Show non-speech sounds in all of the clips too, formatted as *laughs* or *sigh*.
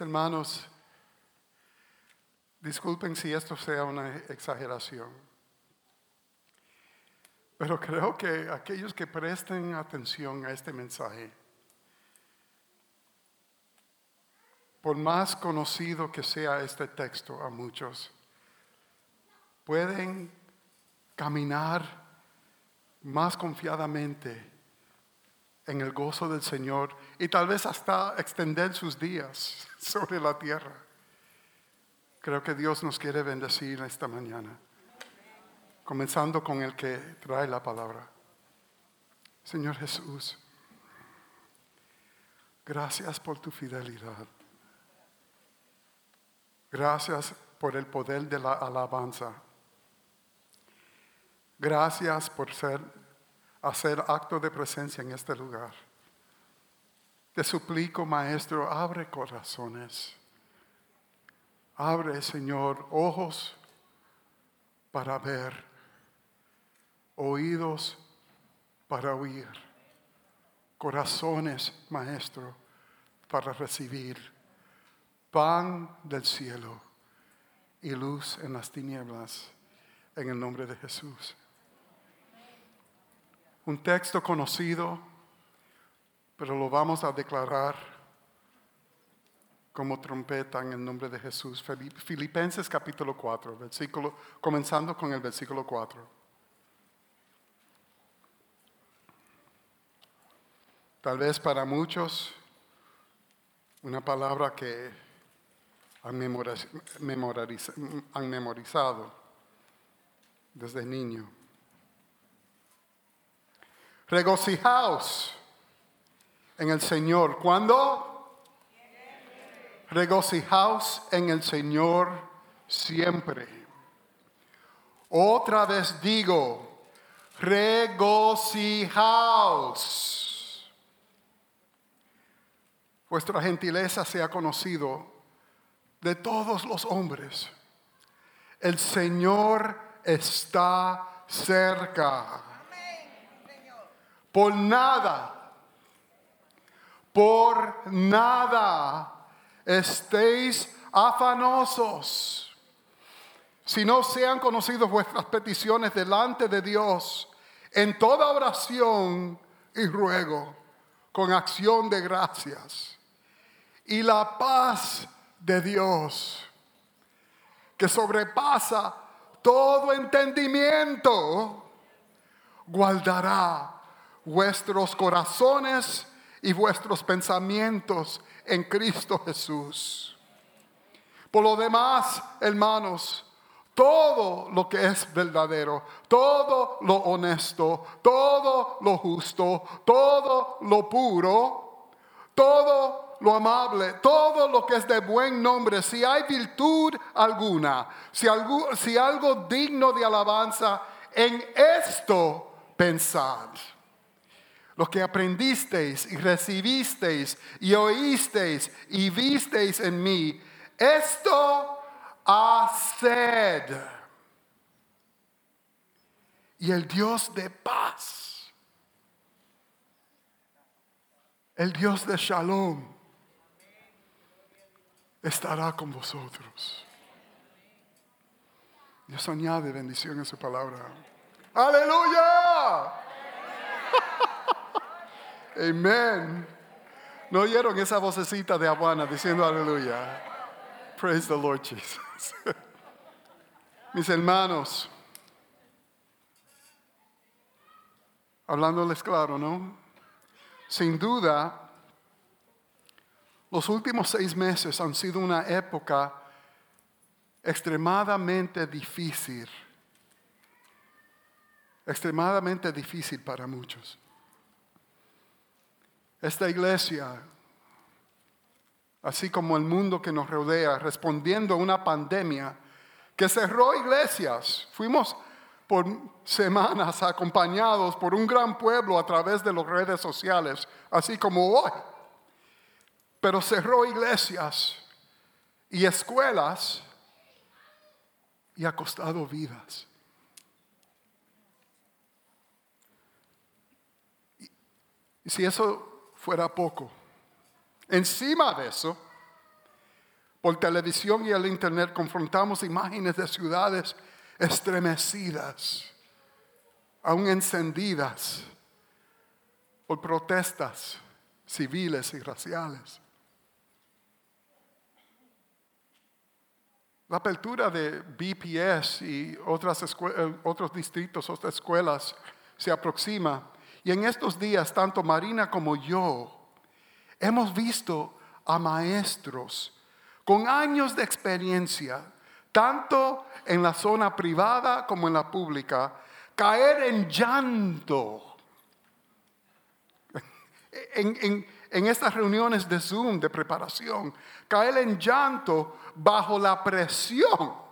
Hermanos, disculpen si esto sea una exageración, pero creo que aquellos que presten atención a este mensaje, por más conocido que sea este texto a muchos, pueden caminar más confiadamente en el gozo del Señor y tal vez hasta extender sus días *laughs* sobre la tierra. Creo que Dios nos quiere bendecir esta mañana, comenzando con el que trae la palabra. Señor Jesús, gracias por tu fidelidad. Gracias por el poder de la alabanza. Gracias por ser, hacer acto de presencia en este lugar. Te suplico, Maestro, abre corazones. Abre, Señor, ojos para ver, oídos para oír, corazones, Maestro, para recibir pan del cielo y luz en las tinieblas, en el nombre de Jesús. Un texto conocido, pero lo vamos a declarar como trompeta en el nombre de Jesús. Filipenses capítulo 4, versículo, comenzando con el versículo 4. Tal vez para muchos una palabra que han memorizado, desde niño. Regocijaos en el Señor. ¿Cuándo? Regocijaos en el Señor siempre. Otra vez digo, regocijaos. Vuestra gentileza sea conocido de todos los hombres. El Señor está cerca. Por nada, por nada estéis afanosos. Si no sean conocidos vuestras peticiones delante de Dios en toda oración y ruego, con acción de gracias. Y la paz de Dios, que sobrepasa todo entendimiento, guardará vuestros corazones y vuestros pensamientos en Cristo Jesús. Por lo demás, hermanos, todo lo que es verdadero, todo lo honesto, todo lo justo, todo lo puro, todo lo amable, todo lo que es de buen nombre, si hay virtud alguna, si algo, si algo digno de alabanza, en esto pensad. Lo que aprendisteis y recibisteis y oísteis y visteis en mí, esto haced. Y el Dios de paz, el Dios de shalom, estará con vosotros. Dios añade bendición en su palabra. Aleluya. Amén. ¿No oyeron esa vocecita de Abuana diciendo aleluya? Praise the Lord Jesus. *laughs* Mis hermanos, hablándoles claro, ¿no? Sin duda, los últimos seis meses han sido una época extremadamente difícil, extremadamente difícil para muchos. Esta iglesia, así como el mundo que nos rodea, respondiendo a una pandemia que cerró iglesias, fuimos por semanas acompañados por un gran pueblo a través de las redes sociales, así como hoy pero cerró iglesias y escuelas y ha costado vidas. Y si eso fuera poco, encima de eso, Por televisión y el internet confrontamos imágenes de ciudades estremecidas, aún encendidas por protestas civiles y raciales. La apertura de BPS y otras eh, otros distritos, otras escuelas se aproxima. Y en estos días, tanto Marina como yo hemos visto a maestros con años de experiencia, tanto en la zona privada como en la pública, caer en llanto *laughs* en, en, estas reuniones de Zoom de preparación, caer en llanto bajo la presión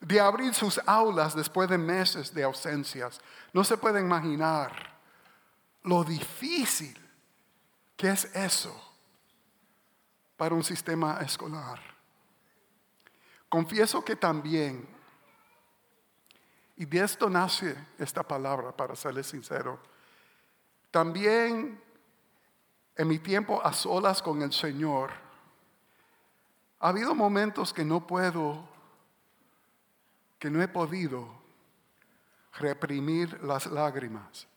de abrir sus aulas después de meses de ausencias. No se puede imaginar lo difícil que es eso para un sistema escolar. Confieso que también, y de esto nace esta palabra, para serles sincero, también en mi tiempo a solas con el Señor, ha habido momentos que no puedo, que no he podido reprimir las lágrimas.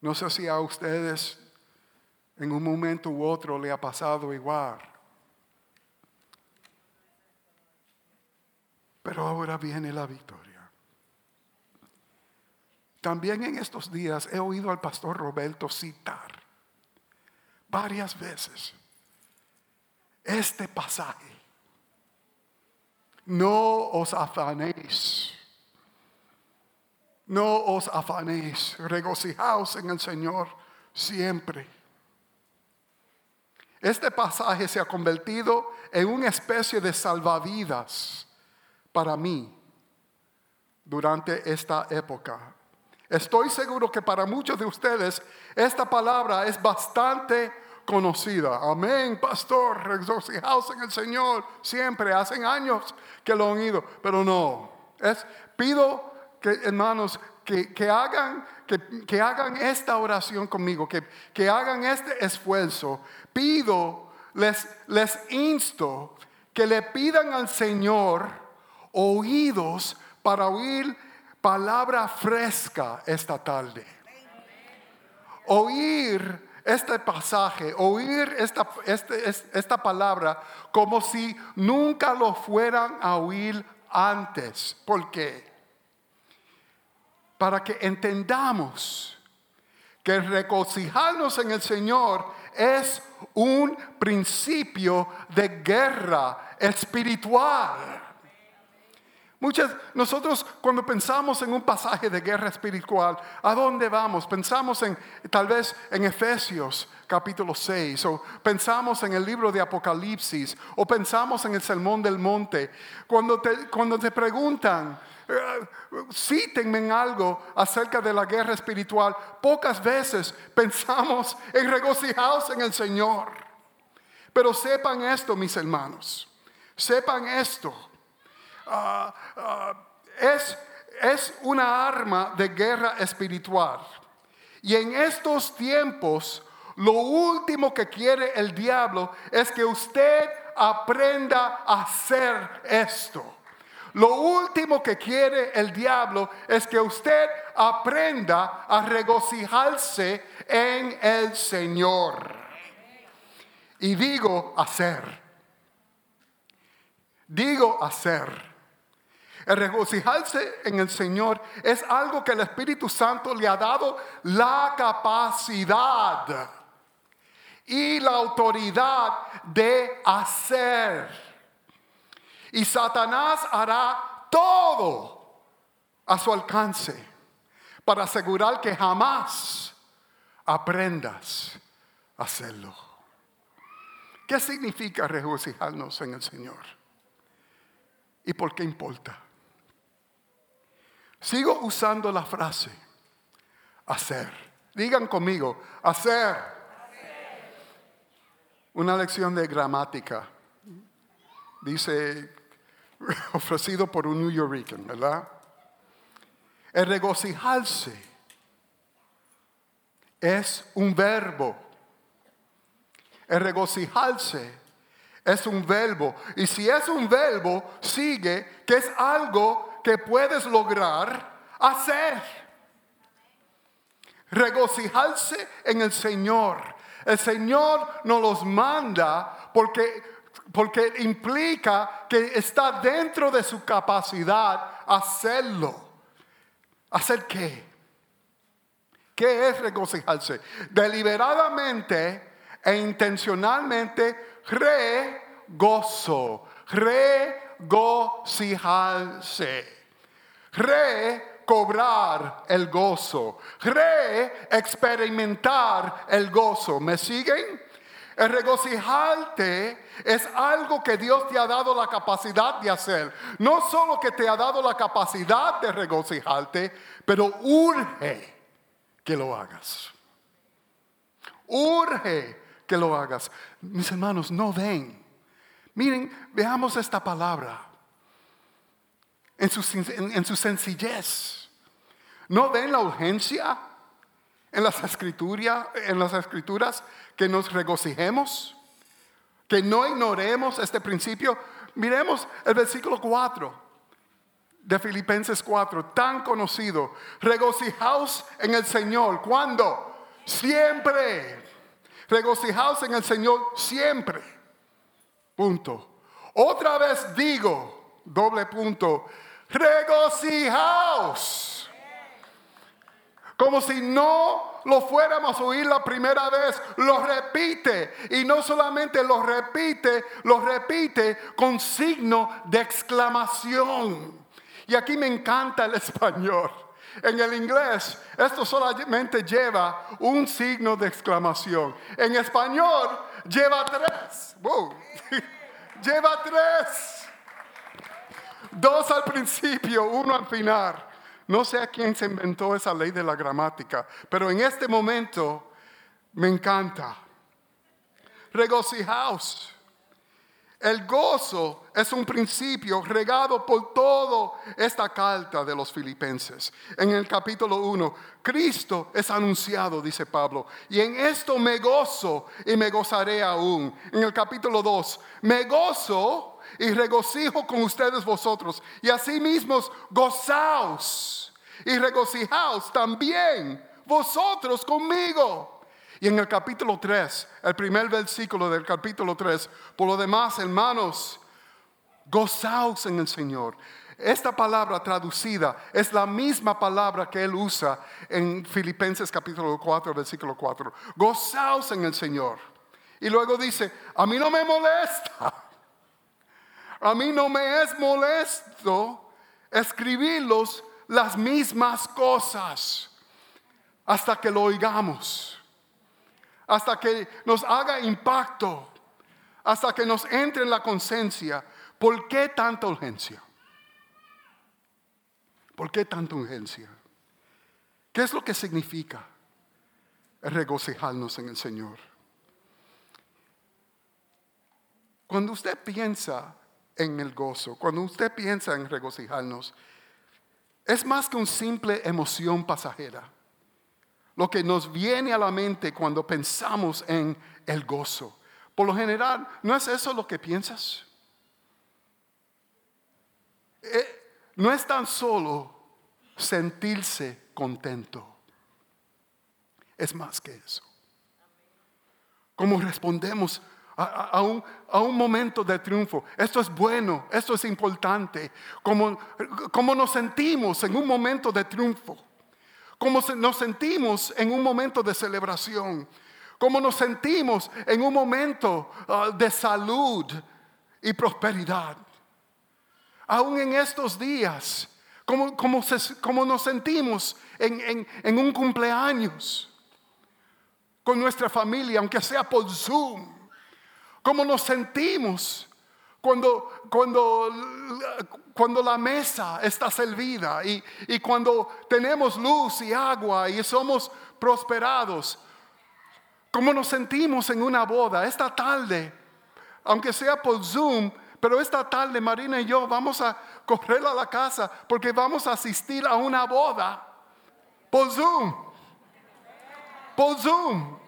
No sé si a ustedes en un momento u otro le ha pasado igual. Pero ahora viene la victoria. También en estos días he oído al pastor Roberto citar varias veces este pasaje. No os afanéis. No os afanéis. Regocijaos en el Señor siempre. Este pasaje se ha convertido en una especie de salvavidas para mí durante esta época Estoy seguro que para muchos de ustedes esta palabra es bastante conocida. Amén, pastor, regocijaos en el Señor. Siempre, hacen años que lo han oído, pero no. Es, pido que, hermanos, que, hagan, que, hagan esta oración conmigo, que, que hagan este esfuerzo. Pido, les, les insto que le pidan al Señor oídos para oír palabra fresca esta tarde. Oír este pasaje, oír esta, este, esta palabra como si nunca lo fueran a oír antes. ¿Por qué? Para que entendamos que regocijarnos en el Señor es un principio de guerra espiritual. Muchas, nosotros cuando pensamos en un pasaje de guerra espiritual, ¿a dónde vamos? Pensamos en tal vez en Efesios capítulo 6, o pensamos en el libro de Apocalipsis, o pensamos en el Sermón del Monte. Cuando te, cuando te preguntan, eh, cítenme en algo acerca de la guerra espiritual, pocas veces *laughs* pensamos en regocijados en el Señor. Pero sepan esto, mis hermanos, sepan esto Ah, ah, es, es una arma de guerra espiritual. Y en estos tiempos, lo último que quiere el diablo es que usted aprenda a hacer esto. Lo último que quiere el diablo es que usted aprenda a regocijarse en el Señor. Y digo hacer. Digo hacer. El regocijarse en el Señor es algo que el Espíritu Santo le ha dado la capacidad y la autoridad de hacer. Y Satanás hará todo a su alcance para asegurar que jamás aprendas a hacerlo. ¿Qué significa regocijarnos en el Señor? ¿Y por qué importa? Sigo usando la frase hacer. Digan conmigo, hacer. Una lección de gramática. Dice, *laughs* ofrecido por un New Yorker, ¿verdad? El regocijarse es un verbo. El regocijarse es un verbo. Y si es un verbo, sigue que es algo que puedes lograr hacer. Regocijarse en el Señor. El Señor nos los manda porque, porque implica que está dentro de su capacidad hacerlo. ¿Hacer qué? ¿Qué es regocijarse? Deliberadamente e intencionalmente regozo, regocijarse, recobrar el gozo, re-experimentar el gozo. ¿Me siguen? El regocijarte es algo que Dios te ha dado la capacidad de hacer. No solo que te ha dado la capacidad de regocijarte, pero urge que lo hagas. Urge que lo hagas. Mis hermanos, no ven. Miren, veamos esta palabra en su, en, su sencillez. ¿No ven la urgencia en las, escrituras, en las escrituras que nos regocijemos? Que no ignoremos este principio. Miremos el versículo 4 de Filipenses 4, tan conocido. Regocijaos en el Señor. ¿Cuándo? Siempre. Regocijaos en el Señor siempre. Punto. Otra vez digo, doble punto, regocijaos. Como si no lo fuéramos a oír la primera vez, lo repite. Y no solamente lo repite, lo repite con signo de exclamación. Y aquí me encanta el español. En el inglés, esto solamente lleva un signo de exclamación. En español, lleva tres. *laughs* lleva tres. Dos al principio, uno al final. No sé a quién se inventó esa ley de la gramática, pero en este momento me encanta. Regocijaos. El gozo es un principio regado por toda esta carta de los filipenses. En el capítulo 1, Cristo es anunciado, dice Pablo, y en esto me gozo y me gozaré aún. En el capítulo 2, me gozo y regocijo con ustedes vosotros, y asimismo gozaos y regocijaos también vosotros conmigo. Y en el capítulo 3, el primer versículo del capítulo 3, por lo demás, hermanos, gozaos en el Señor. Esta palabra traducida es la misma palabra que él usa en Filipenses capítulo 4, versículo 4. Gozaos en el Señor. Y luego dice, a mí no me molesta. A mí no me es molesto escribirlos las mismas cosas hasta que lo oigamos hasta que nos haga impacto, hasta que nos entre en la conciencia. ¿Por qué tanta urgencia? ¿Por qué tanta urgencia? ¿Qué es lo que significa regocijarnos en el Señor? Cuando usted piensa en el gozo, cuando usted piensa en regocijarnos, es más que una simple emoción pasajera lo que nos viene a la mente cuando pensamos en el gozo. Por lo general, ¿no es eso lo que piensas? Eh, no es tan solo sentirse contento, es más que eso. Como respondemos a, un, a, un, momento de triunfo. Esto es bueno, esto es importante. Como, como nos sentimos en un momento de triunfo. Cómo nos sentimos en un momento de celebración, cómo nos sentimos en un momento ah, de salud y prosperidad. Aún en estos días, cómo, nos sentimos en, en un cumpleaños con nuestra familia, aunque sea por Zoom. Cómo nos sentimos cuando, cuando, cuando la mesa está servida y, y cuando tenemos luz y agua y somos prosperados, como nos sentimos en una boda esta tarde, aunque sea por Zoom, pero esta tarde Marina y yo vamos a correr a la casa porque vamos a asistir a una boda por Zoom. Por Zoom.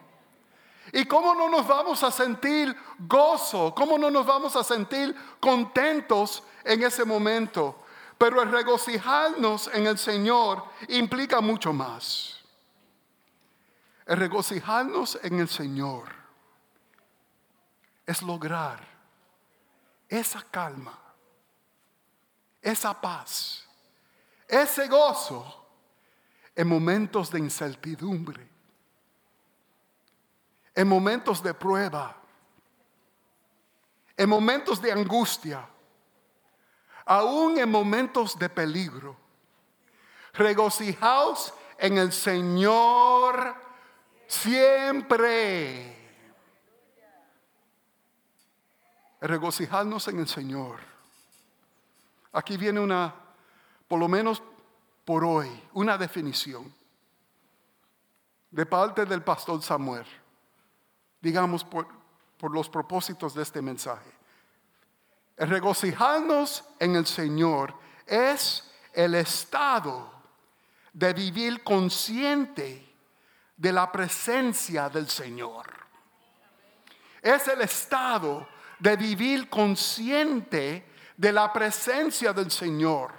¿Y cómo no nos vamos a sentir gozo? ¿Cómo no nos vamos a sentir contentos en ese momento? Pero el regocijarnos en el Señor implica mucho más. El regocijarnos en el Señor es lograr esa calma, esa paz, ese gozo en momentos de incertidumbre en momentos de prueba, en momentos de angustia, aún en momentos de peligro. Regocijaos en el Señor siempre. Regocijarnos en el Señor. Aquí viene una, por lo menos por hoy, una definición de parte del pastor Samuel digamos, por, los propósitos de este mensaje. Regocijarnos en el Señor es el estado de vivir consciente de la presencia del Señor. Es el estado de vivir consciente de la presencia del Señor.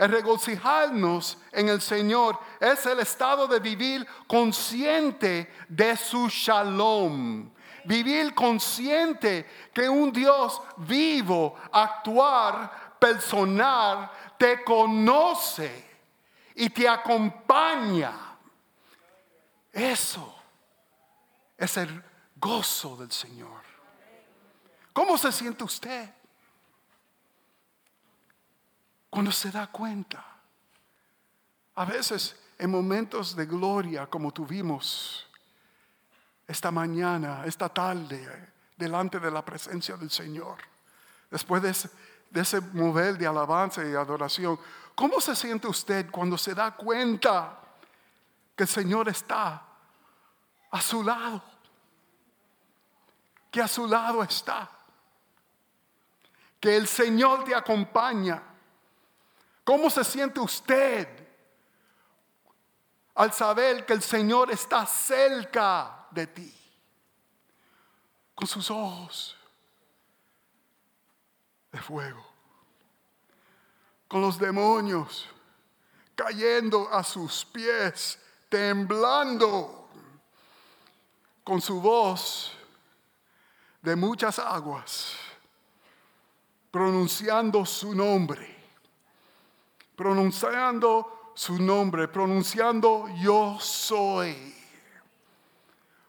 El regocijarnos en el Señor es el estado de vivir consciente de su shalom. Vivir consciente que un Dios vivo, actuar, personal, te conoce y te acompaña. Eso es el gozo del Señor. ¿Cómo se siente usted? Cuando se da cuenta, a veces en momentos de gloria como tuvimos esta mañana, esta tarde, delante de la presencia del Señor, después de ese, de mover de alabanza y adoración, ¿cómo se siente usted cuando se da cuenta que el Señor está a su lado? Que a su lado está. Que el Señor te acompaña ¿Cómo se siente usted al saber que el Señor está cerca de ti? Con sus ojos de fuego. Con los demonios cayendo a sus pies, temblando. Con su voz de muchas aguas, pronunciando su nombre pronunciando su nombre, pronunciando yo soy,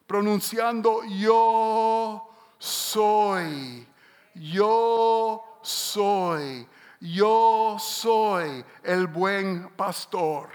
pronunciando yo soy, yo soy, yo soy el buen pastor,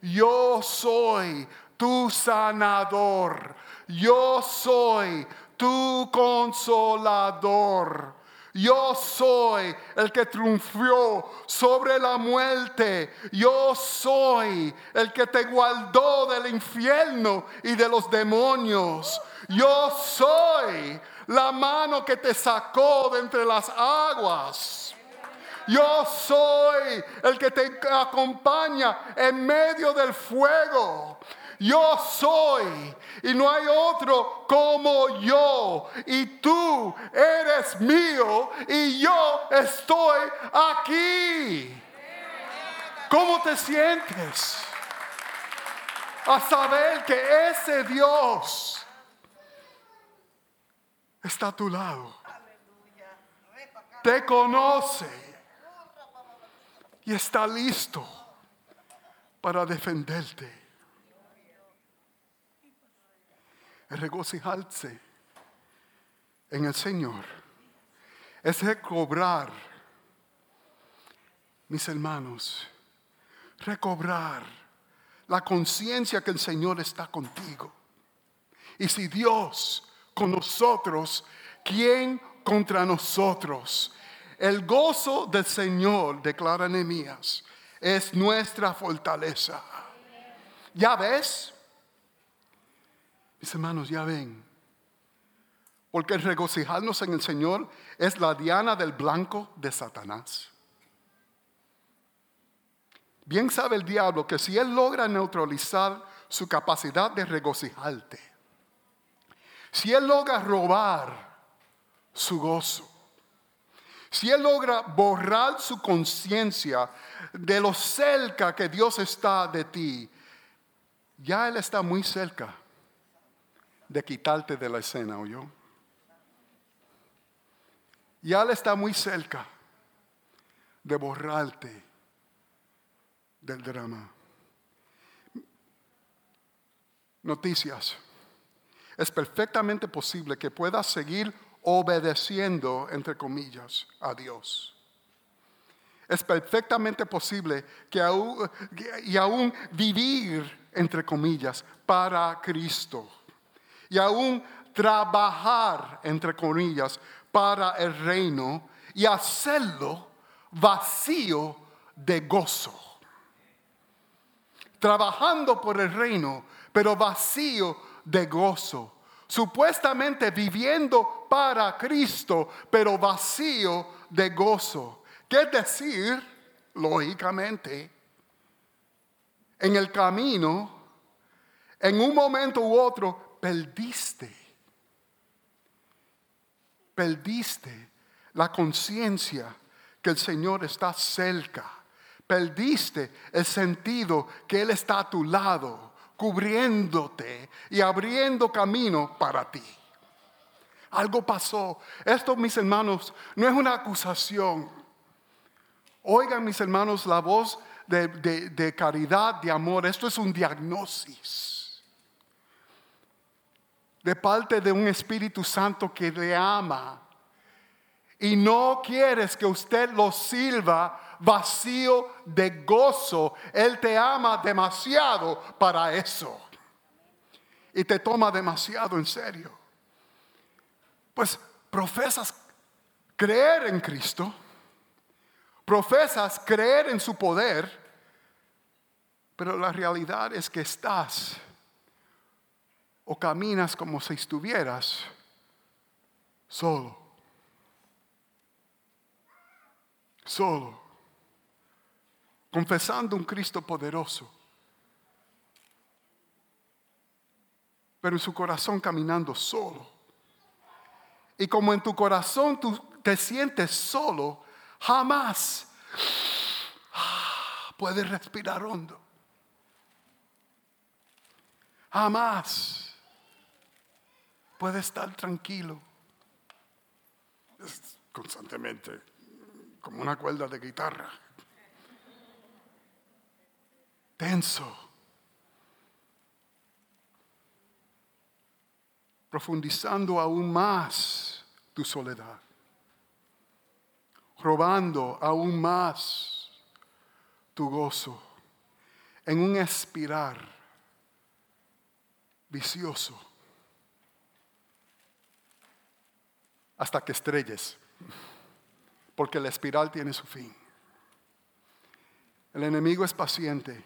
yo soy tu sanador, yo soy tu consolador. Yo soy el que triunfó sobre la muerte. Yo soy el que te guardó del infierno y de los demonios. Yo soy la mano que te sacó de entre las aguas. Yo soy el que te acompaña en medio del fuego. Yo soy y no hay otro como yo. Y tú eres mío y yo estoy aquí. ¿Cómo te sientes? A saber que ese Dios está a tu lado. Te conoce y está listo para defenderte. Regocijarse en el Señor es recobrar, mis hermanos, recobrar la conciencia que el Señor está contigo. Y si Dios con nosotros, ¿quién contra nosotros? El gozo del Señor, declara Nehemías, es nuestra fortaleza. ¿Ya ves? Mis hermanos, ya ven. Porque regocijarnos en el Señor es la diana del blanco de Satanás. Bien sabe el diablo que si él logra neutralizar su capacidad de regocijarte, si Él logra robar su gozo, si Él logra borrar su conciencia de lo cerca que Dios está de ti, ya Él está muy cerca de quitarte de la escena, ¿o yo? Ya Él está muy cerca de borrarte del drama. Noticias. Es perfectamente posible que puedas seguir obedeciendo, entre comillas, a Dios. Es perfectamente posible que aún, y aún vivir, entre comillas, para Cristo. Y aún trabajar, entre comillas, para el reino y hacerlo vacío de gozo. Trabajando por el reino, pero vacío de gozo supuestamente viviendo para Cristo, pero vacío de gozo. ¿Qué decir? Lógicamente, en el camino, en un momento u otro, perdiste. Perdiste la conciencia que el Señor está cerca. Perdiste el sentido que Él está a tu lado cubriéndote y abriendo camino para ti. Algo pasó. Esto, mis hermanos, no es una acusación. Oigan, mis hermanos, la voz de, caridad, de amor. Esto es un diagnosis. De parte de un Espíritu Santo que le ama. Y no quieres que usted lo sirva vacío de gozo. Él te ama demasiado para eso. Y te toma demasiado en serio. Pues profesas creer en Cristo. Profesas creer en su poder. Pero la realidad es que estás o caminas como si estuvieras solo. Solo confesando un Cristo poderoso, pero en su corazón caminando solo. Y como en tu corazón tú te sientes solo, jamás puedes respirar hondo. Jamás puedes estar tranquilo. constantemente como una cuerda de guitarra tenso. Profundizando aún más tu soledad. Robando aún más tu gozo en un espiral vicioso hasta que estrelles, porque la espiral tiene su fin. El enemigo es paciente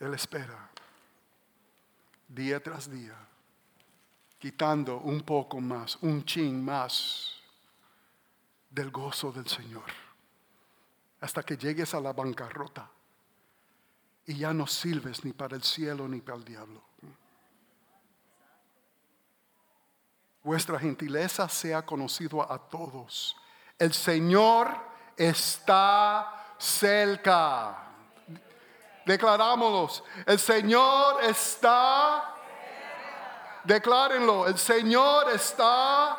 él espera día tras día, quitando un poco más, un chin más del gozo del Señor, hasta que llegues a la bancarrota y ya no sirves ni para el cielo ni para el diablo. Vuestra gentileza sea conocido a todos. El Señor está cerca. Declarámoslos. El Señor está. Declárenlo. El Señor está.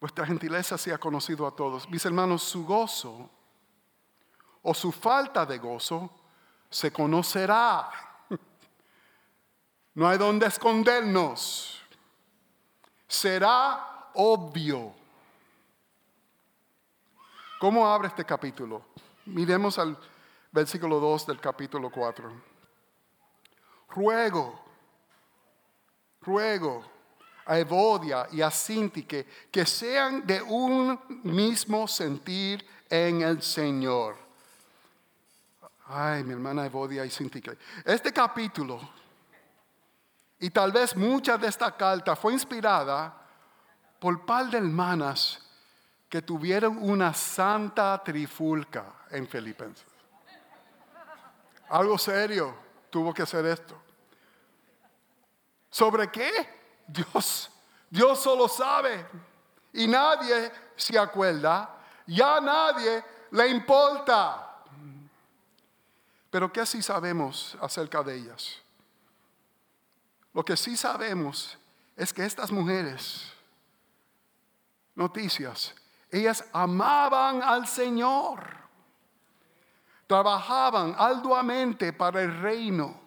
Vuestra gentileza sea conocido a todos. Mis hermanos, su gozo o su falta de gozo se conocerá. No hay donde escondernos. Será obvio. ¿Cómo abre este capítulo? Miremos al versículo 2 del capítulo 4. Ruego, ruego a Evodia y a Sintique que sean de un mismo sentir en el Señor. Ay, mi hermana Evodia y Sintique. Este capítulo, y tal vez mucha de esta carta fue inspirada por par de hermanas que tuvieron una santa trifulca en Filipenses. Algo serio. tuvo que hacer esto. ¿Sobre qué? Dios, Dios solo sabe. Y nadie se acuerda, ya nadie le importa. Pero ¿qué sí sabemos acerca de ellas? Lo que sí sabemos es que estas mujeres, noticias, ellas amaban al Señor, trabajaban arduamente para el reino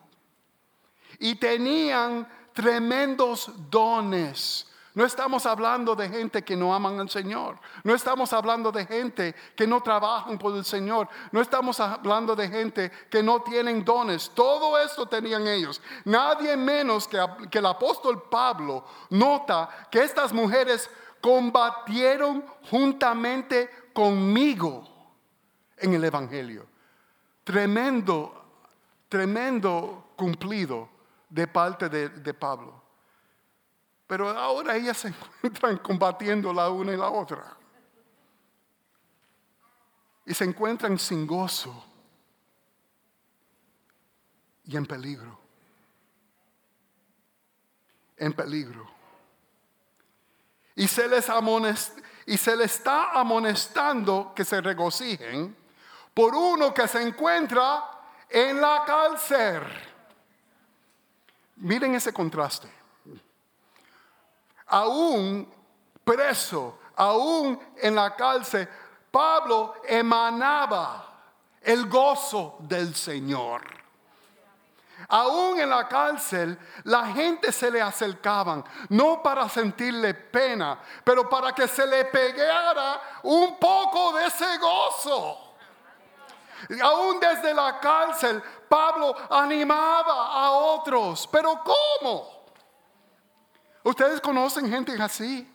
y tenían tremendos dones. No estamos hablando de gente que no aman al Señor. No estamos hablando de gente que no trabajan por el Señor. No estamos hablando de gente que no tienen dones. Todo esto tenían ellos. Nadie menos que, que el apóstol Pablo nota que estas mujeres combatieron juntamente conmigo en el Evangelio. Tremendo, tremendo cumplido de parte de, Pablo. Pero ahora ellas se *laughs* encuentran combatiendo la una y la otra. Y se encuentran sin gozo y en peligro. En peligro. Y se les, y se les está amonestando que se regocijen por uno que se encuentra en la cárcel. Miren ese contraste. Aún preso, aún en la cárcel, Pablo emanaba el gozo del Señor. Aún en la cárcel, la gente se le acercaban, no para sentirle pena, pero para que se le pegara un poco de ese gozo. Aún desde la cárcel, Pablo animaba a otros. Pero ¿cómo? ¿Ustedes conocen gente así?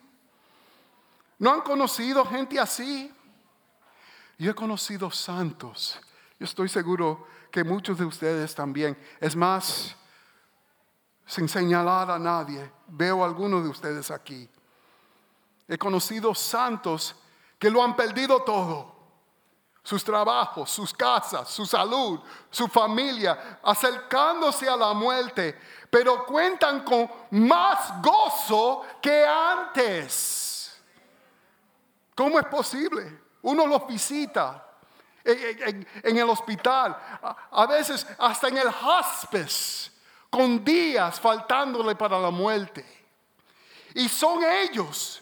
¿No han conocido gente así? Yo he conocido santos. Yo estoy seguro que muchos de ustedes también. Es más, sin señalar a nadie, veo a algunos de ustedes aquí. He conocido santos que lo han perdido todo sus trabajos, sus casas, su salud, su familia, acercándose a la muerte, pero cuentan con más gozo que antes. ¿Cómo es posible? Uno los visita en, el hospital, a veces hasta en el hospice, con días faltándole para la muerte. Y son ellos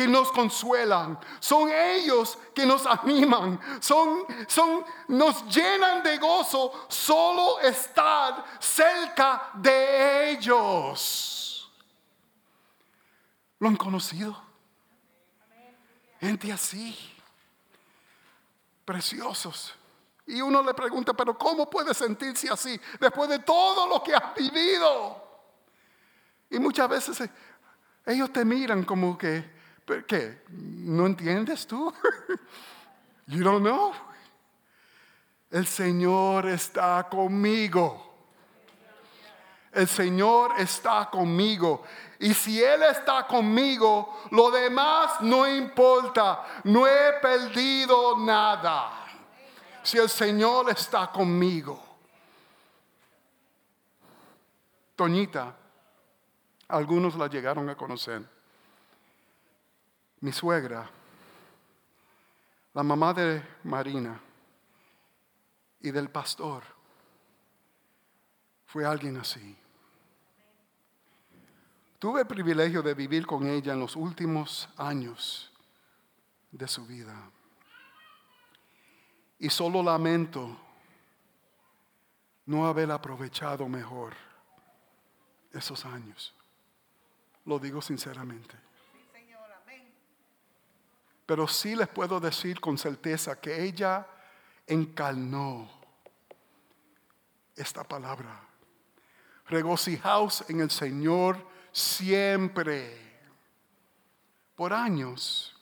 que nos consuelan, son ellos que nos animan, son, son, nos llenan de gozo solo estar cerca de ellos. ¿Lo han conocido? Gente así, preciosos. Y uno le pregunta, pero ¿cómo puede sentirse así después de todo lo que ha vivido? Y muchas veces eh, ellos te miran como que, ¿Qué? ¿No entiendes tú? *laughs* You don't know. El Señor está conmigo. El Señor está conmigo. Y si Él está conmigo, lo demás no importa. No he perdido nada. Si el Señor está conmigo. Toñita, algunos la llegaron a conocer mi suegra, la mamá de Marina y del pastor, fue alguien así. Tuve el privilegio de vivir con ella en los últimos años de su vida. Y solo lamento no haber aprovechado mejor esos años. Lo digo sinceramente. Pero sí les puedo decir con certeza que ella encarnó esta palabra. Regocijaos en el Señor siempre. Por años,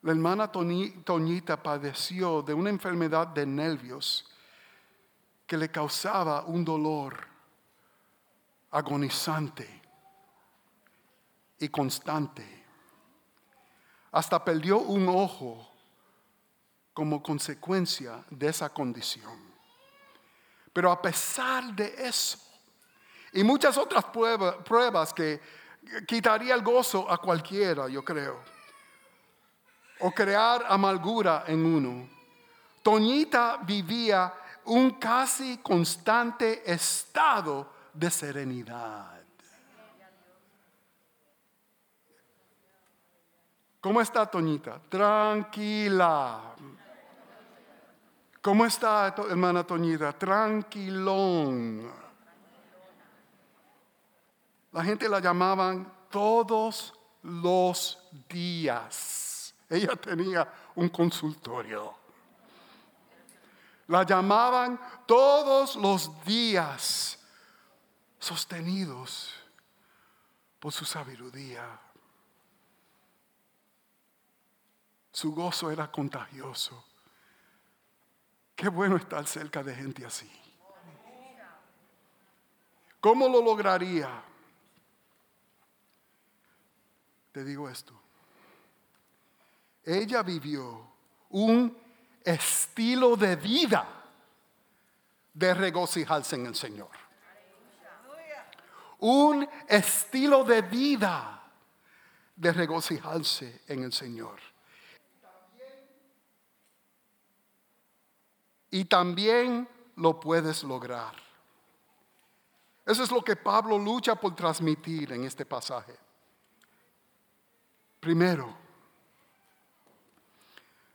la hermana Toñita padeció de una enfermedad de nervios que le causaba un dolor agonizante y constante hasta perdió un ojo como consecuencia de esa condición. Pero a pesar de eso, y muchas otras pruebas que quitaría el gozo a cualquiera, yo creo, o crear amargura en uno, Toñita vivía un casi constante estado de serenidad. ¿Cómo está Toñita? Tranquila. ¿Cómo está hermana Toñita? Tranquilón. La gente la llamaban todos los días. Ella tenía un consultorio. La llamaban todos los días, sostenidos por su sabiduría. Su gozo era contagioso. Qué bueno estar cerca de gente así. ¿Cómo lo lograría? Te digo esto. Ella vivió un estilo de vida de regocijarse en el Señor. Un estilo de vida de regocijarse en el Señor. Y también lo puedes lograr. Eso es lo que Pablo lucha por transmitir en este pasaje. Primero,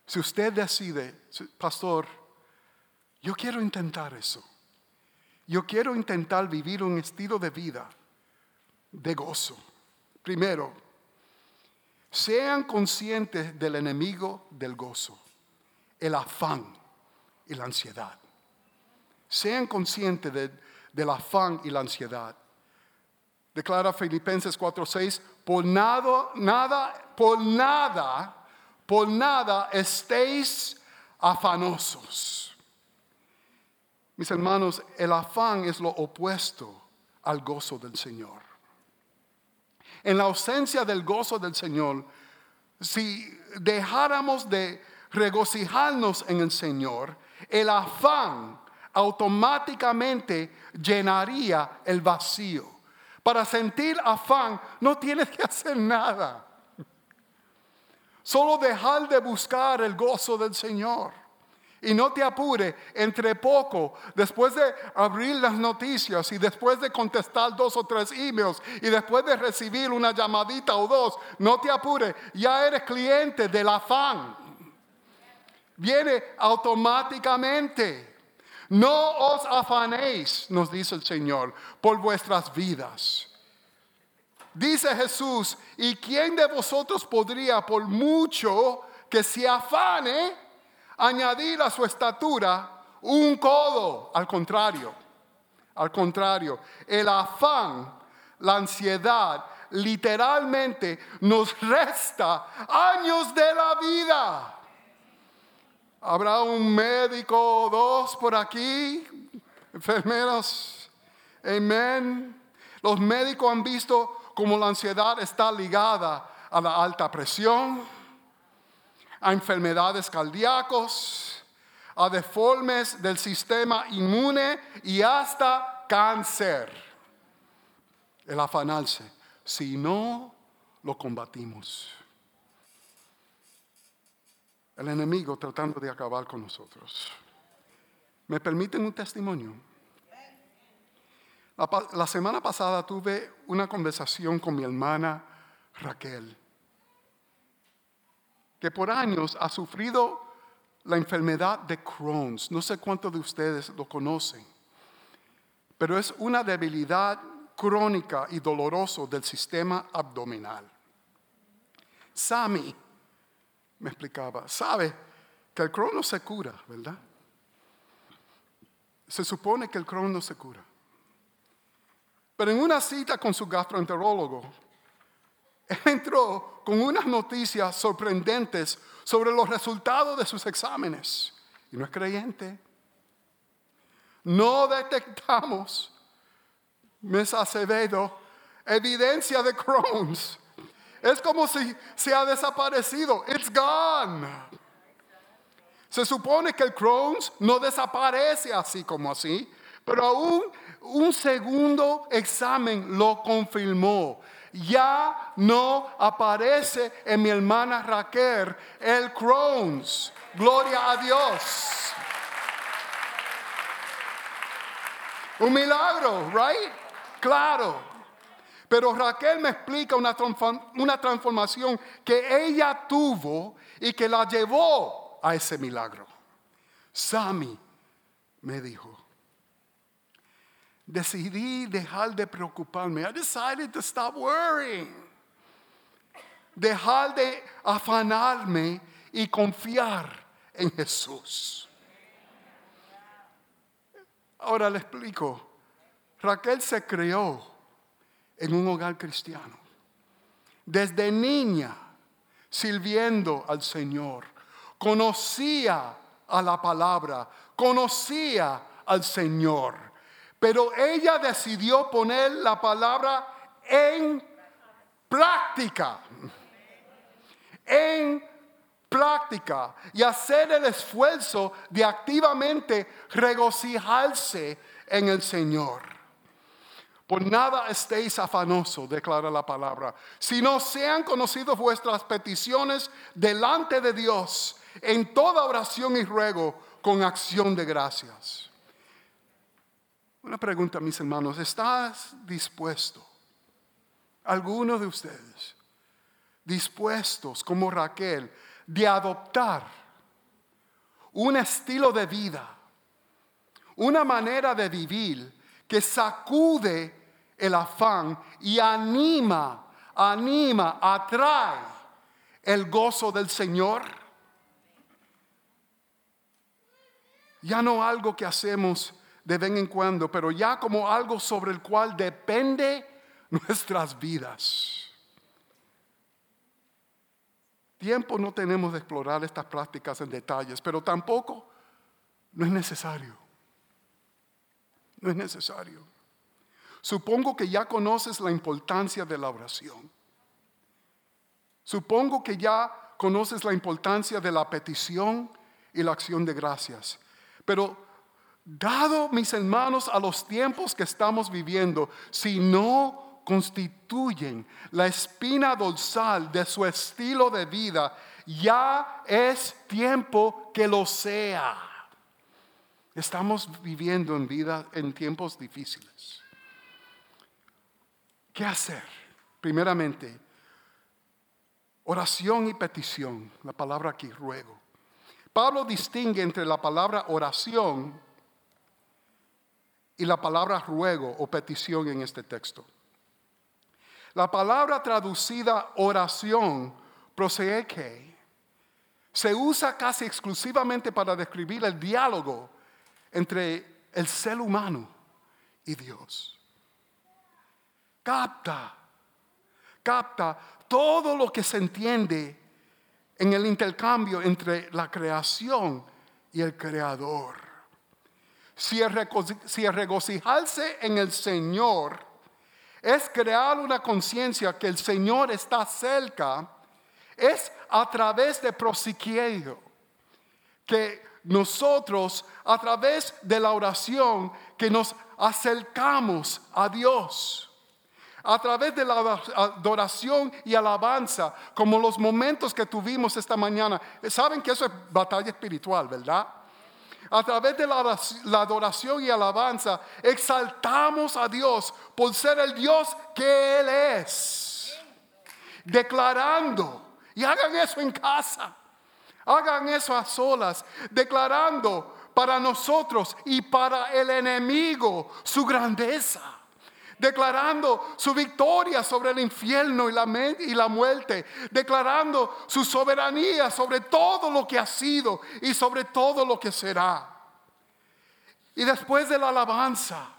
si usted decide, pastor, yo quiero intentar eso. Yo quiero intentar vivir un estilo de vida de gozo. Primero, sean conscientes del enemigo del gozo, el afán y la ansiedad. Sean conscientes del afán y la ansiedad. Declara Filipenses 4:6, por nada, nada, por nada por nada estéis afanosos. Mis hermanos, el afán es lo opuesto al gozo del Señor. En la ausencia del gozo del Señor, si dejáramos de regocijarnos en el Señor, el afán automáticamente llenaría el vacío. Para sentir afán no tienes que hacer nada. Solo dejar de buscar el gozo del Señor. Y no te apure, entre poco, después de abrir las noticias y después de contestar dos o tres emails y después de recibir una llamadita o dos, no te apure, ya eres cliente del afán. Viene automáticamente. No os afanéis, nos dice el Señor, por vuestras vidas. Dice Jesús, ¿y quién de vosotros podría, por mucho que se afane, añadir a su estatura un codo? Al contrario, al contrario, el afán, la ansiedad, literalmente nos resta años de la vida. Habrá un médico o dos por aquí, enfermeros, amén. Los médicos han visto como la ansiedad está ligada a la alta presión, a enfermedades cardíacos, a deformes del sistema inmune y hasta cáncer. El afanarse, si no lo combatimos. El enemigo tratando de acabar con nosotros. ¿Me permiten un testimonio? La, semana pasada tuve una conversación con mi hermana Raquel, que por años ha sufrido la enfermedad de Crohn's. No sé cuántos de ustedes lo conocen, pero es una debilidad crónica y dolorosa del sistema abdominal. Sammy me explicaba, sabe que el Crohn no se cura, ¿verdad? Se supone que el Crohn no se cura. Pero en una cita con su gastroenterólogo, entró con unas noticias sorprendentes sobre los resultados de sus exámenes. Y no es creyente. No detectamos, Miss Acevedo, evidencia de Crohn's. Es como si se ha desaparecido. It's gone. Se supone que el Crohn's no desaparece así como así, Pero aún un segundo examen lo confirmó. Ya no aparece en mi hermana Raquel el Crohn's. Gloria a Dios. Un milagro, right? Claro. Pero Raquel me explica una, transformación que ella tuvo y que la llevó a ese milagro. Sammy me dijo, decidí dejar de preocuparme. I decided to stop worrying. Dejar de afanarme y confiar en Jesús. Ahora le explico. Raquel se creó en un hogar cristiano. Desde niña, sirviendo al Señor. Conocía a la palabra, conocía al Señor. Pero ella decidió poner la palabra en práctica. En práctica y hacer el esfuerzo de activamente regocijarse en el Señor. Por nada estéis afanosos, declara la palabra, sino sean conocidos vuestras peticiones delante de Dios en toda oración y ruego con acción de gracias. Una pregunta, mis hermanos, ¿estás dispuesto? Algunos de ustedes, dispuestos como Raquel, de adoptar un estilo de vida, una manera de vivir que sacude el afán y anima, anima, atrae el gozo del Señor. Ya no algo que hacemos de vez en cuando, pero ya como algo sobre el cual depende nuestras vidas. Tiempo no tenemos de explorar estas prácticas en detalles, pero tampoco no es necesario. No es necesario. Supongo que ya conoces la importancia de la oración. Supongo que ya conoces la importancia de la petición y la acción de gracias. Pero dado, mis hermanos, a los tiempos que estamos viviendo, si no constituyen la espina dorsal de su estilo de vida, ya es tiempo que lo sea. Estamos viviendo en vida en tiempos difíciles. ¿Qué hacer? Primeramente, oración y petición, la palabra aquí ruego. Pablo distingue entre la palabra oración y la palabra ruego o petición en este texto. La palabra traducida oración, que se usa casi exclusivamente para describir el diálogo entre el ser humano y Dios. Capta, capta todo lo que se entiende en el intercambio entre la creación y el creador. Si si regocijarse en el Señor es crear una conciencia que el Señor está cerca, es a través de prosiquierio, que nosotros a través de la oración que nos acercamos a Dios. A través de la adoración y alabanza, como los momentos que tuvimos esta mañana. Saben que eso es batalla espiritual, ¿verdad? a través de la, adoración y alabanza, exaltamos a Dios por ser el Dios que Él es. Declarando, y hagan eso en casa, hagan eso a solas, declarando para nosotros y para el enemigo su grandeza declarando su victoria sobre el infierno y la, y la, muerte, declarando su soberanía sobre todo lo que ha sido y sobre todo lo que será. Y después de la alabanza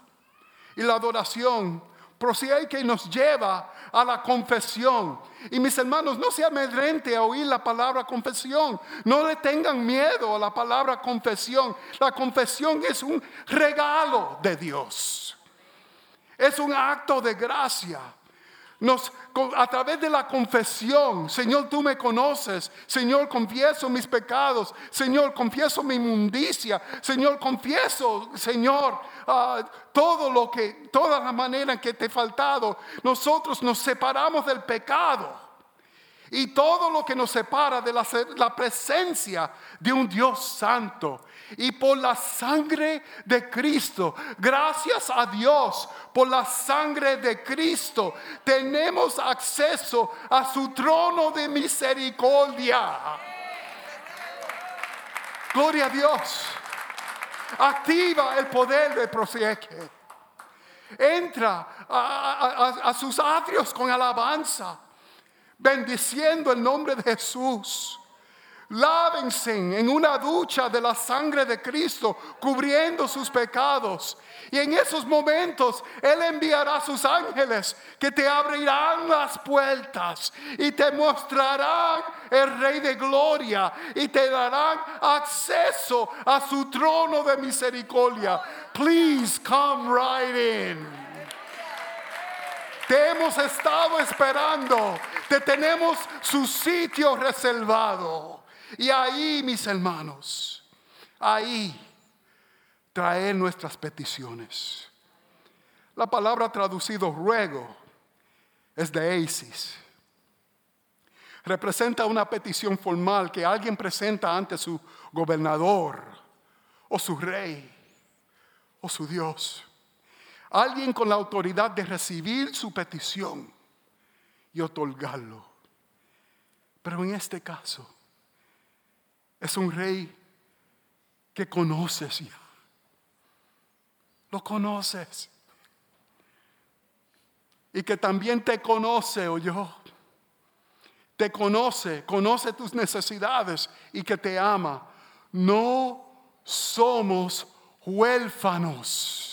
y la adoración, prosigue que nos lleva a la confesión. Y mis hermanos, no se amedrente a oír la palabra confesión. No le tengan miedo a la palabra confesión. La confesión es un regalo de Dios. Es un acto de gracia. Nos, a través de la confesión, Señor, tú me conoces. Señor, confieso mis pecados. Señor, confieso mi inmundicia. Señor, confieso, Señor, ah, todo lo que, toda la manera en que te he faltado. Nosotros nos separamos del pecado y todo lo que nos separa de la, presencia de un Dios santo. Y por la sangre de Cristo, gracias a Dios, por la sangre de Cristo, tenemos acceso a su trono de misericordia. Gloria a Dios. Activa el poder de prosieque. Entra a sus atrios con alabanza bendiciendo el nombre de Jesús. Lávense en una ducha de la sangre de Cristo, cubriendo sus pecados. Y en esos momentos Él enviará sus ángeles que te abrirán las puertas y te mostrarán el Rey de Gloria y te darán acceso a su trono de misericordia. Please come right in. Te hemos estado esperando. Te tenemos su sitio reservado. Y ahí, mis hermanos, ahí traer nuestras peticiones. La palabra traducido ruego es de Eisis. Representa una petición formal que alguien presenta ante su gobernador o su rey o su Dios. Alguien con la autoridad de recibir su petición y otorgarlo. Pero en este caso es un rey que conoces ya. Lo conoces. Y que también te conoce o yo. Te conoce, conoce tus necesidades y que te ama. No somos huérfanos.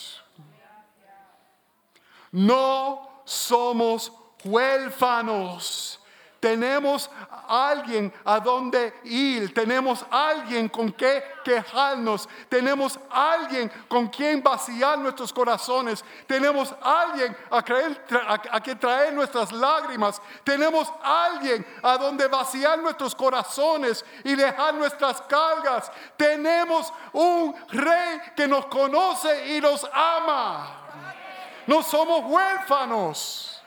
No somos huérfanos. Tenemos alguien a donde ir, tenemos alguien con que quejarnos, tenemos alguien con quien vaciar nuestros corazones, tenemos alguien a, a, que traer nuestras lágrimas, tenemos alguien a donde vaciar nuestros corazones y dejar nuestras cargas, tenemos un rey que nos conoce y nos ama. No somos huérfanos.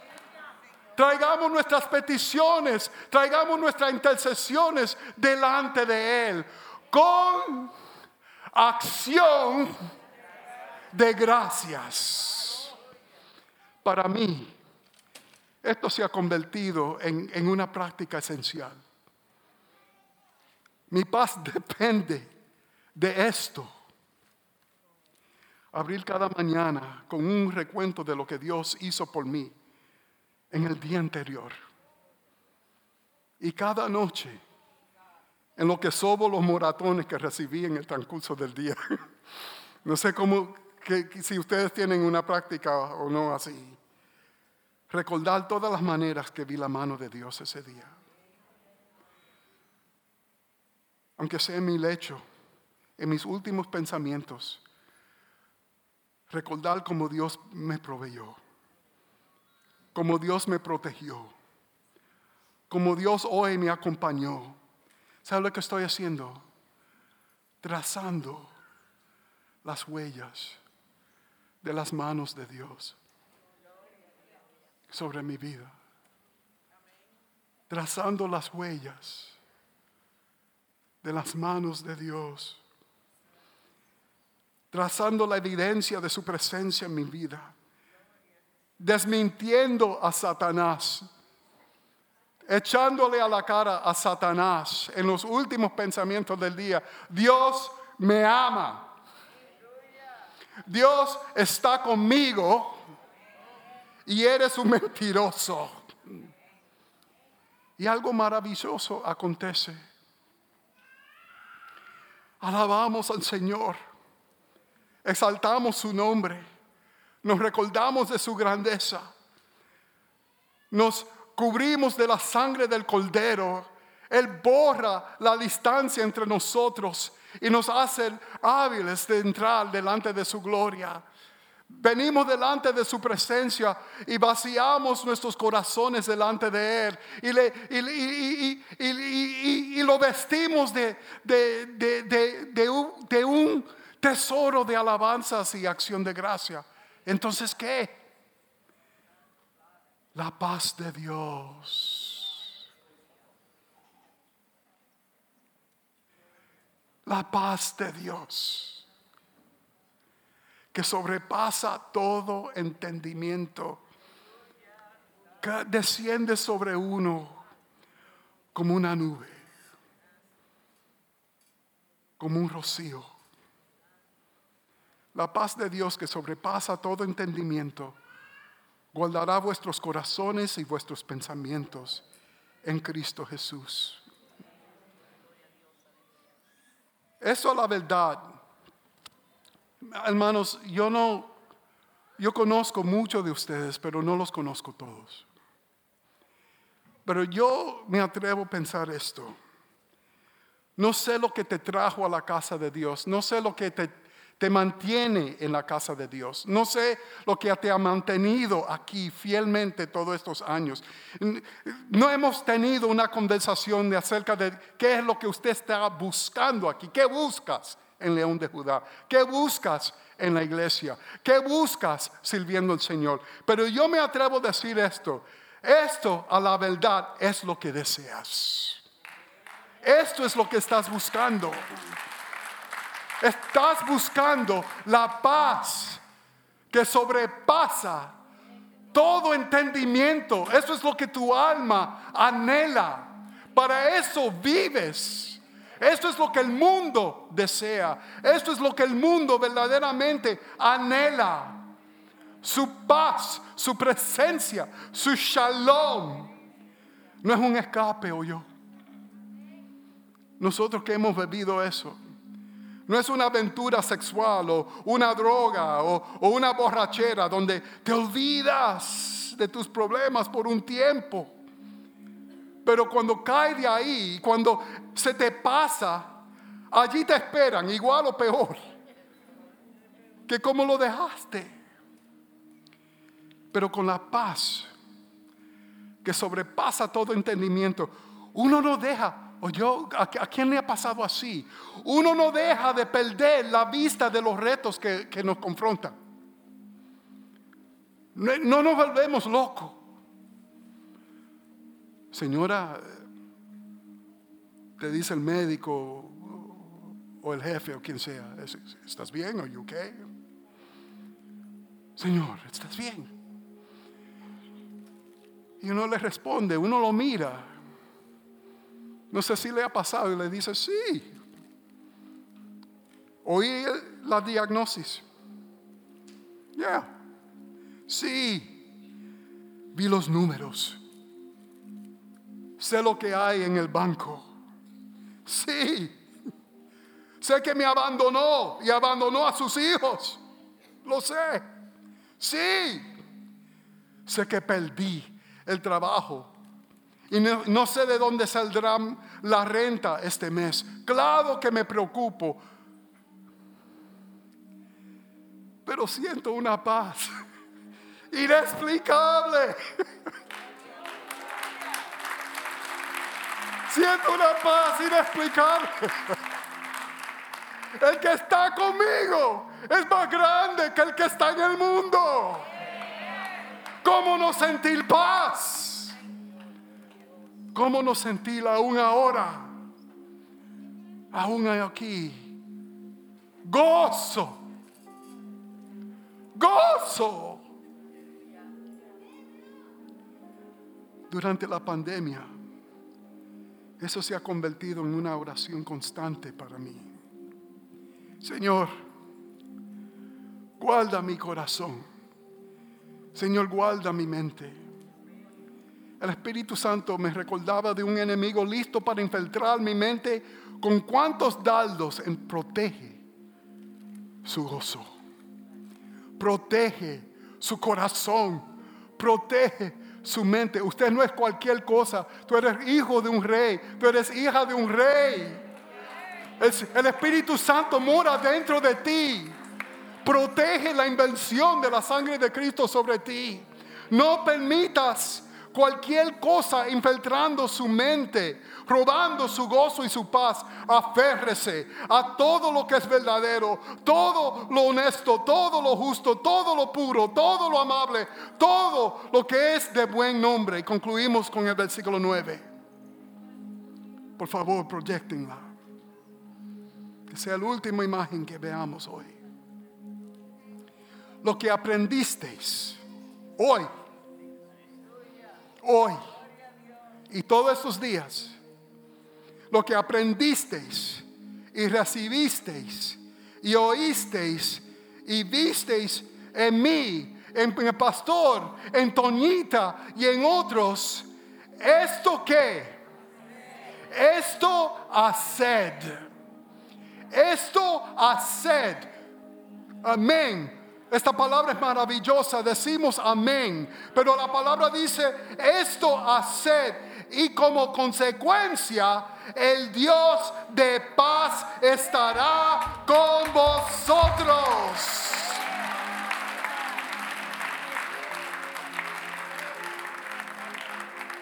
Traigamos nuestras peticiones, traigamos nuestras intercesiones delante de Él con acción de gracias. Para mí, esto se ha convertido en, en una práctica esencial. Mi paz *laughs* depende de esto abrir cada mañana con un recuento de lo que Dios hizo por mí en el día anterior. Y cada noche, en lo que sobo los moratones que recibí en el transcurso del día. *laughs* No sé cómo, si ustedes tienen una práctica o no así. Recordar todas las maneras que vi la mano de Dios ese día. Aunque sea en mi lecho, en mis últimos pensamientos, recordar cómo Dios me proveyó, cómo Dios me protegió, cómo Dios hoy me acompañó. ¿Sabe lo que estoy haciendo? Trazando las huellas de las manos de Dios sobre mi vida. Trazando las huellas de las manos de Dios trazando la evidencia de su presencia en mi vida, desmintiendo a Satanás, echándole a la cara a Satanás en los últimos pensamientos del día, Dios me ama, Dios está conmigo y eres un mentiroso. Y algo maravilloso acontece. Alabamos al Señor exaltamos su nombre, nos recordamos de su grandeza, nos cubrimos de la sangre del cordero, Él borra la distancia entre nosotros y nos hace hábiles de entrar delante de su gloria. Venimos delante de su presencia y vaciamos nuestros corazones delante de Él. Y, le, y, lo vestimos de, un tesoro de alabanzas y acción de gracia. Entonces, ¿qué? La paz de Dios. La paz de Dios que sobrepasa todo entendimiento, que desciende sobre uno como una nube, como un rocío. La paz de Dios que sobrepasa todo entendimiento, guardará vuestros corazones y vuestros pensamientos en Cristo Jesús. Eso es la verdad Hermanos, yo no, yo conozco muchos de ustedes, pero no los conozco todos. Pero yo me atrevo a pensar esto. No sé lo que te trajo a la casa de Dios, no sé lo que te, te mantiene en la casa de Dios, no sé lo que te ha mantenido aquí fielmente todos estos años. No hemos tenido una conversación acerca de qué es lo que usted está buscando aquí, qué buscas en León de Judá? ¿Qué buscas en la iglesia? ¿Qué buscas sirviendo al Señor? Pero yo me atrevo a decir esto. Esto a la verdad es lo que deseas. Esto es lo que estás buscando. Estás buscando la paz que sobrepasa todo entendimiento. Eso es lo que tu alma anhela. Para eso vives. Esto es lo que el mundo desea. Esto es lo que el mundo verdaderamente anhela. Su paz, su presencia, su shalom. No es un escape o yo. Nosotros que hemos bebido eso. No es una aventura sexual o una droga o, una borrachera donde te olvidas de tus problemas por un tiempo. Pero cuando cae de ahí, cuando se te pasa, allí te esperan, igual o peor, que como lo dejaste. Pero con la paz que sobrepasa todo entendimiento, uno no deja, o yo, ¿a, quién le ha pasado así? Uno no deja de perder la vista de los retos que, que nos confrontan. No nos volvemos locos. Señora, te dice el médico o el jefe o quien sea, ¿estás bien? ¿Are you okay? Señor, ¿estás bien? Y uno le responde, uno lo mira. No sé si le ha pasado y le dice, sí. Oí la diagnosis. Ya. Sí. Vi los números. Sé lo que hay en el banco. Sí. Sé que me abandonó y abandonó a sus hijos. Lo sé. Sí. Sé que perdí el trabajo. Y no, sé de dónde saldrá la renta este mes. Claro que me preocupo. Pero siento una paz *laughs* inexplicable. *laughs* Siento una paz inexplicable. *laughs* El que está conmigo es más grande que el que está en el mundo. ¿Cómo no sentir paz? ¿Cómo no sentir aún ahora? Aún aquí. Gozo. Gozo. Durante la pandemia eso se ha convertido en una oración constante para mí. Señor, guarda mi corazón. Señor, guarda mi mente. El Espíritu Santo me recordaba de un enemigo listo para infiltrar mi mente con cuántos dardos protege su gozo. Protege su corazón. Protege su mente. Usted no es cualquier cosa. Tú eres hijo de un rey. Tú eres hija de un rey. El, Espíritu Santo mora dentro de ti. Protege la invención de la sangre de Cristo sobre ti. No permitas cualquier cosa infiltrando su mente, robando su gozo y su paz. Aférrese a todo lo que es verdadero, todo lo honesto, todo lo justo, todo lo puro, todo lo amable, todo lo que es de buen nombre. Y concluimos con el versículo 9. Por favor, proyectenla. Que sea la última imagen que veamos hoy. Lo que aprendisteis hoy hoy y todos estos días, lo que aprendisteis y recibisteis y oísteis y visteis en mí, en, el pastor, en Toñita y en otros, ¿esto qué? Esto haced. Esto haced. Amén. Esta palabra es maravillosa, decimos amén, pero la palabra dice, esto haced y como consecuencia el Dios de paz estará con vosotros.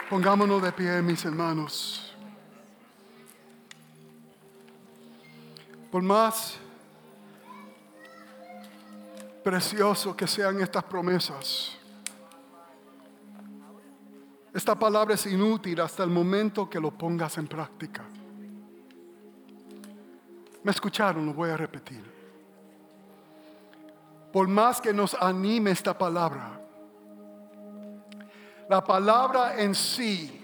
Pongámonos de pie, mis hermanos. Por más precioso que sean estas promesas. Esta palabra es inútil hasta el momento que lo pongas en práctica. ¿Me escucharon? Lo voy a repetir. Por más que nos anime esta palabra, la palabra en sí,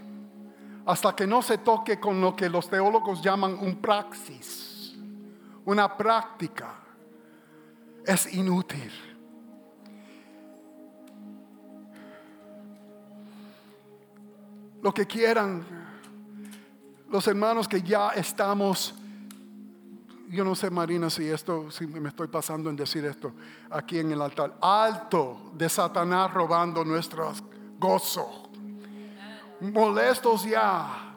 hasta que no se toque con lo que los teólogos llaman un praxis, una práctica, es inútil. Lo que quieran los hermanos que ya estamos, yo no sé Marina si esto, si me estoy pasando en decir esto aquí en el altar, alto de Satanás robando nuestro gozo, molestos ya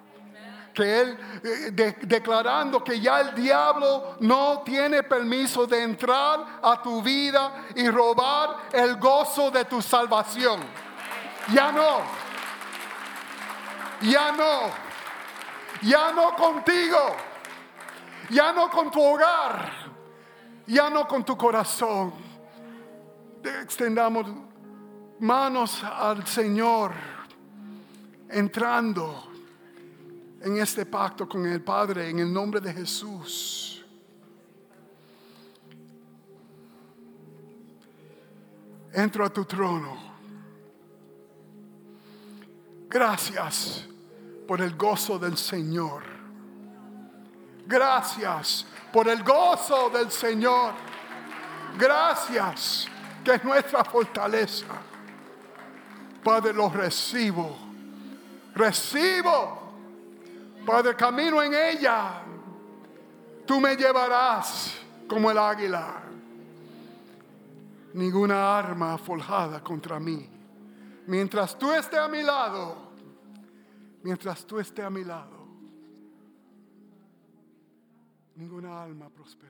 que él eh, declarando que ya el diablo no tiene permiso de entrar a tu vida y robar el gozo de tu salvación. Ya no. Ya no. Ya no contigo. Ya no con tu hogar. Ya no con tu corazón. Extendamos manos al Señor entrando en este pacto con el Padre en el nombre de Jesús. Entro a tu trono. Gracias por el gozo del Señor. Gracias por el gozo del Señor. Gracias que es nuestra fortaleza. Padre, lo recibo. Recibo Padre, camino en ella. Tú me llevarás como el águila. Ninguna arma forjada contra mí. Mientras tú estés a mi lado, mientras tú estés a mi lado, ninguna alma prosperará.